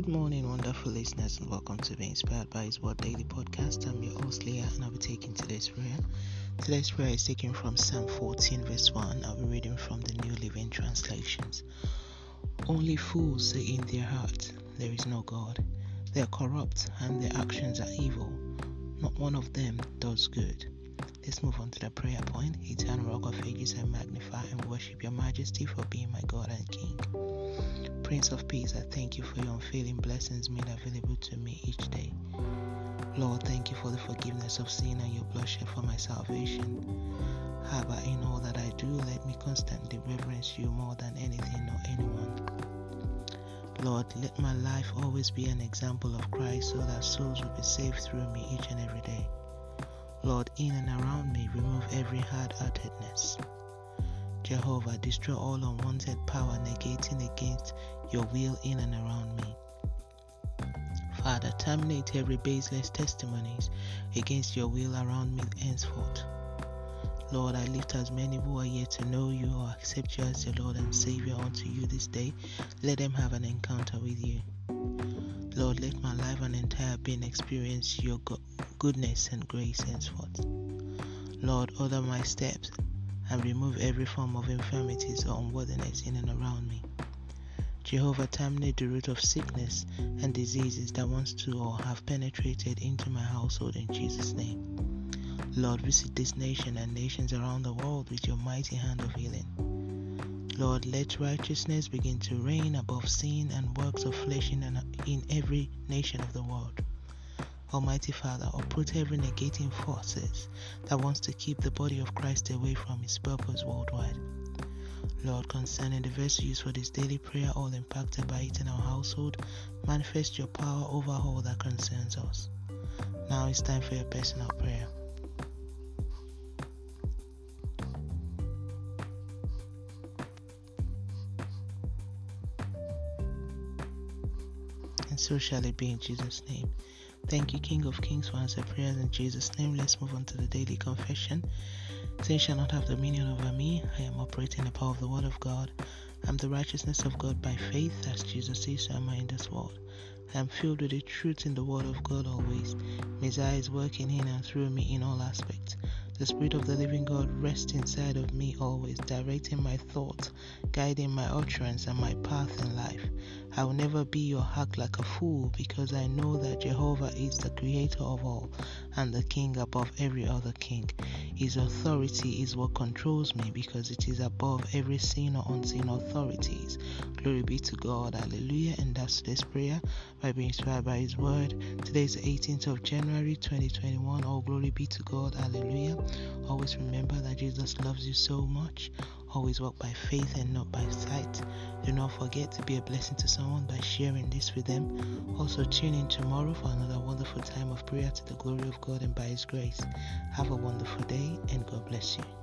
Good morning, wonderful listeners, and welcome to Be Inspired by His Word Daily Podcast. I'm your host, Leah, and I'll be taking today's prayer. Today's prayer is taken from Psalm 14, verse 1. I'll be reading from the New Living Translations. Only fools say in their hearts, There is no God. They are corrupt, and their actions are evil. Not one of them does good. Let's move on to the prayer point. Eternal Rock of Ages, I magnify and worship your majesty for being my God and King. Prince of Peace, I thank you for your unfailing blessings made available to me each day. Lord, thank you for the forgiveness of sin and your bloodshed for my salvation. However, in all that I do, let me constantly reverence you more than anything or anyone. Lord, let my life always be an example of Christ so that souls will be saved through me each and every day. Lord, in and around me, remove every hard heartedness. Jehovah, destroy all unwanted power negating against your will in and around me. Father, terminate every baseless testimonies against your will around me henceforth. Lord, I lift as many who are yet to know you or accept you as your Lord and Savior unto you this day. Let them have an encounter with you. Lord, let my life and entire being experience your goodness and grace henceforth. Lord, order my steps and remove every form of infirmities or unworthiness in and around me. Jehovah, terminate the root of sickness and diseases that wants to or have penetrated into my household in Jesus' name. Lord, visit this nation and nations around the world with your mighty hand of healing. Lord, let righteousness begin to reign above sin and works of flesh in, in every nation of the world. Almighty Father, uproot every negating forces that wants to keep the body of Christ away from His purpose worldwide. Lord, concerning the verse used for this daily prayer, all impacted by it in our household, manifest your power over all that concerns us. Now it's time for your personal prayer. And so shall it be in Jesus' name. Thank you, King of Kings, for answering prayers in Jesus' name. Let's move on to the daily confession. Sin shall not have dominion over me. I am operating the power of the Word of God. I am the righteousness of God by faith, as Jesus is, so am I in this world. I am filled with the truth in the Word of God always. Messiah is working in and through me in all aspects. The Spirit of the living God rests inside of me always, directing my thoughts, guiding my utterance and my path in life. I will never be or act like a fool because I know that Jehovah is the creator of all and the king above every other king. His authority is what controls me because it is above every seen or unseen authorities. Glory be to God. Hallelujah. And that's today's prayer by being inspired by His word. Today is the 18th of January 2021. All glory be to God. Hallelujah. Always remember that Jesus loves you so much. Always walk by faith and not by sight. Do not forget to be a blessing to someone by sharing this with them. Also, tune in tomorrow for another wonderful time of prayer to the glory of God and by His grace. Have a wonderful day and God bless you.